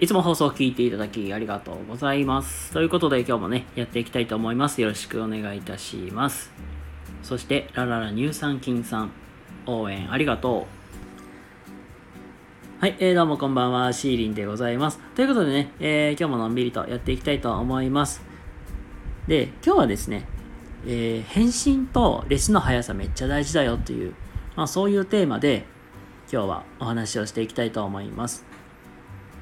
いつも放送を聞いていただきありがとうございます。ということで今日もね、やっていきたいと思います。よろしくお願いいたします。そして、ラララ乳酸菌さん、応援ありがとう。はい、えー、どうもこんばんは、シーリンでございます。ということでね、えー、今日ものんびりとやっていきたいと思います。で、今日はですね、えー、返信とレスの速さめっちゃ大事だよっていう、まあそういうテーマで今日はお話をしていきたいと思います。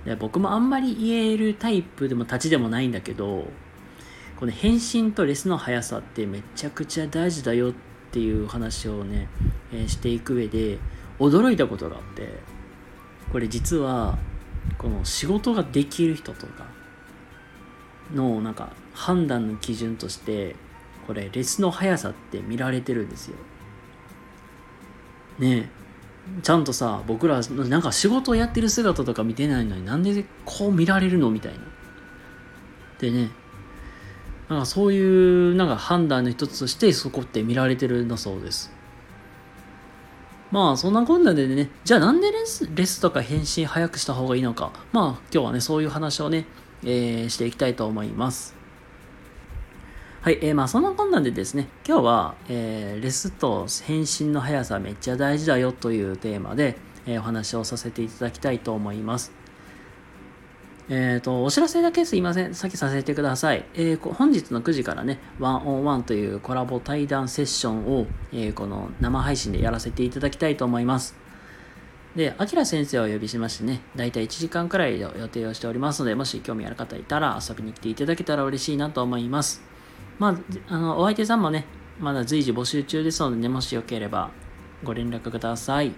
で僕もあんまり言えるタイプでも立ちでもないんだけどこの返信とレスの速さってめちゃくちゃ大事だよっていう話をね、えー、していく上で驚いたことがあってこれ実はこの仕事ができる人とかのなんか判断の基準としてこれレスの速さって見られてるんですよ。ねえちゃんとさ僕らなんか仕事をやってる姿とか見てないのになんでこう見られるのみたいな。でねなんかそういうなんか判断の一つとしてそこって見られてるんだそうです。まあそんなこんなでね、じゃあなんでレスレスとか返信早くした方がいいのか。まあ今日はね、そういう話をね、えー、していきたいと思います。はい、えー、まあそんなこんなんでですね、今日は、えー、レスと返信の速さめっちゃ大事だよというテーマで、えー、お話をさせていただきたいと思います。えっ、ー、と、お知らせだけすいません。先させてください。えー、本日の9時からね、ワンオンワンというコラボ対談セッションを、えー、この生配信でやらせていただきたいと思います。で、あきら先生をお呼びしましてね、だいたい1時間くらいの予定をしておりますので、もし興味ある方いたら遊びに来ていただけたら嬉しいなと思います。まあ、あの、お相手さんもね、まだ随時募集中ですのでね、もしよければご連絡ください。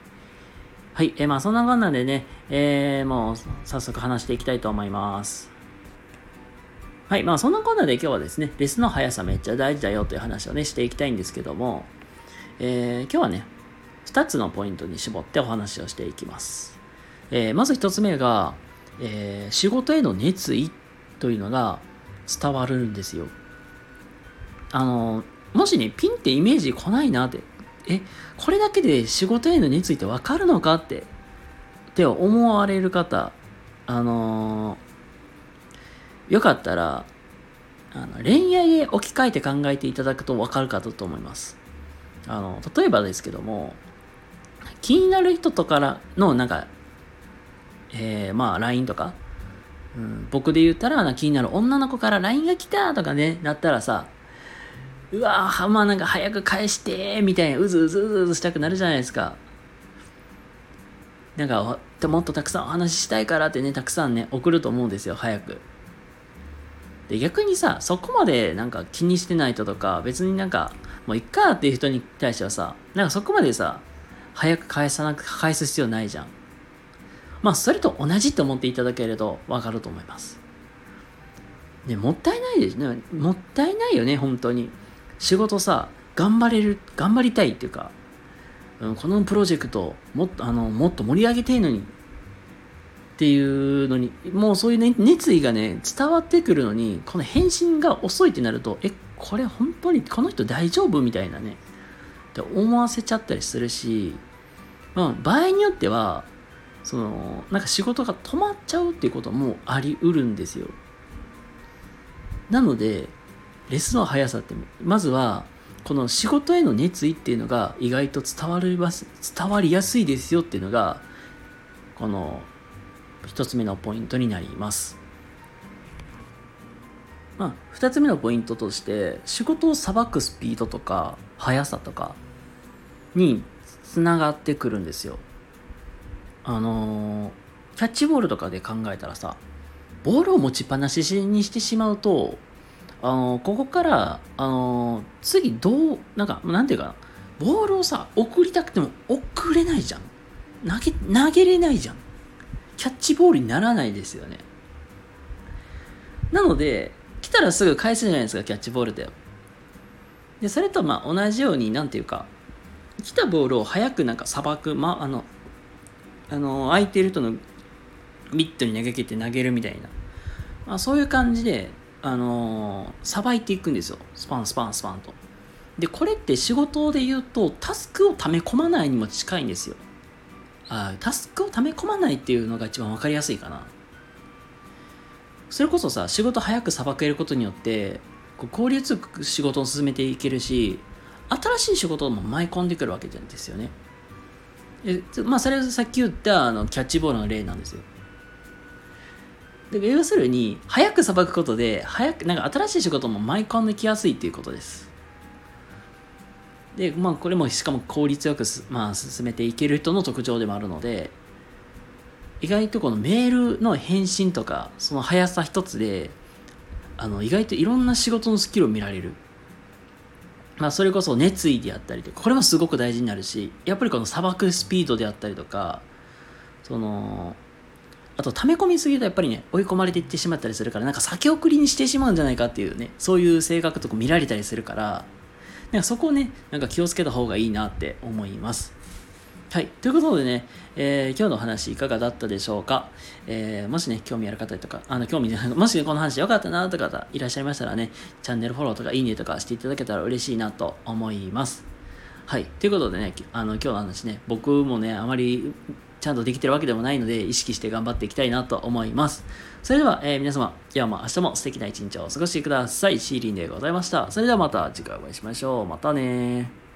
はい、えー、まあそんなこんなんでね、えー、もう早速話していきたいと思います。はい、まあそんなこんなで今日はですね、レスの速さめっちゃ大事だよという話をね、していきたいんですけども、えー、今日はね、2つのポイントに絞ってお話をしていきます。えー、まず1つ目が、えー、仕事への熱意というのが伝わるんですよ。あの、もしね、ピンってイメージ来ないなって、え、これだけで仕事への熱意ってわかるのかって、って思われる方、あのー、よかったら、あの恋愛へ置き換えて考えていただくとわかるかと思います。あの、例えばですけども、気になる人とからの、なんか、えー、まあ、LINE とか、うん、僕で言ったら、気になる女の子から LINE が来たとかね、なったらさ、うわぁ、まなんか早く返してみたいな、うずうずうずうずしたくなるじゃないですか。なんか、もっとたくさんお話ししたいからってね、たくさんね、送ると思うんですよ、早く。で、逆にさ、そこまでなんか気にしてない人とか、別になんか、もういっかっていう人に対してはさ、なんかそこまでさ、早く返さなく、返す必要ないじゃん。まあ、それと同じって思っていただけるとわかると思います。ね、もったいないですね。もったいないよね、本当に。仕事さ頑張れる頑張りたいっていうか、うん、このプロジェクトもっとあのもっと盛り上げていいのにっていうのにもうそういう、ね、熱意がね伝わってくるのにこの返信が遅いってなるとえこれ本当にこの人大丈夫みたいなねって思わせちゃったりするし、まあ、場合によってはそのなんか仕事が止まっちゃうっていうこともありうるんですよ。なのでレスの速さってまずはこの仕事への熱意っていうのが意外と伝わります伝わりやすいですよっていうのがこの一つ目のポイントになります。まあ、二つ目のポイントとして仕事をさばくスピードとか速さとかにつながってくるんですよ。あのキャッチボールとかで考えたらさボールを持ちっぱなしにしてしまうとあのここからあの次どうなんかなんていうかなボールをさ送りたくても送れないじゃん。投げ投げれないじゃん。キャッチボールにならないですよね。なので来たらすぐ返すじゃないですかキャッチボールででそれとまあ同じようになんていうか来たボールを早くなんかさばく、まあのあの空いてる人のミットに投げ切って投げるみたいな、まあ、そういう感じであのさばいていくんですよ。スパンスパンスパンと。でこれって仕事で言うとタスクを溜め込まないにも近いんですよ。あタスクを溜め込まないっていうのが一番分かりやすいかな。それこそさ仕事早くさばけることによってこう効率よく仕事を進めていけるし新しい仕事も舞い込んでくるわけなんですよね。えまあそれはさっき言ったあのキャッチボールの例なんですよ。で要するに早くさばくことで早くなんか新しい仕事も舞い込んできやすいっていうことです。でまあこれもしかも効率よくまあ、進めていける人の特徴でもあるので意外とこのメールの返信とかその速さ一つであの意外といろんな仕事のスキルを見られる。まあそれこそ熱意であったりとかこれもすごく大事になるしやっぱりこの砂漠スピードであったりとかそのあと溜め込みすぎるとやっぱりね追い込まれていってしまったりするからなんか先送りにしてしまうんじゃないかっていうねそういう性格とか見られたりするからなんかそこをねなんか気をつけた方がいいなって思いますはい。ということでね、えー、今日の話いかがだったでしょうか？えー、もしね、興味ある方とか、あの、興味ない、もし、ね、この話良かったなとか方いらっしゃいましたらね、チャンネルフォローとかいいねとかしていただけたら嬉しいなと思います。はい。ということでね、あの、今日の話ね、僕もね、あまりちゃんとできてるわけでもないので、意識して頑張っていきたいなと思います。それでは、えー、皆様、今日も明日も素敵な一日をお過ごしください。シーリンでございました。それではまた次回お会いしましょう。またね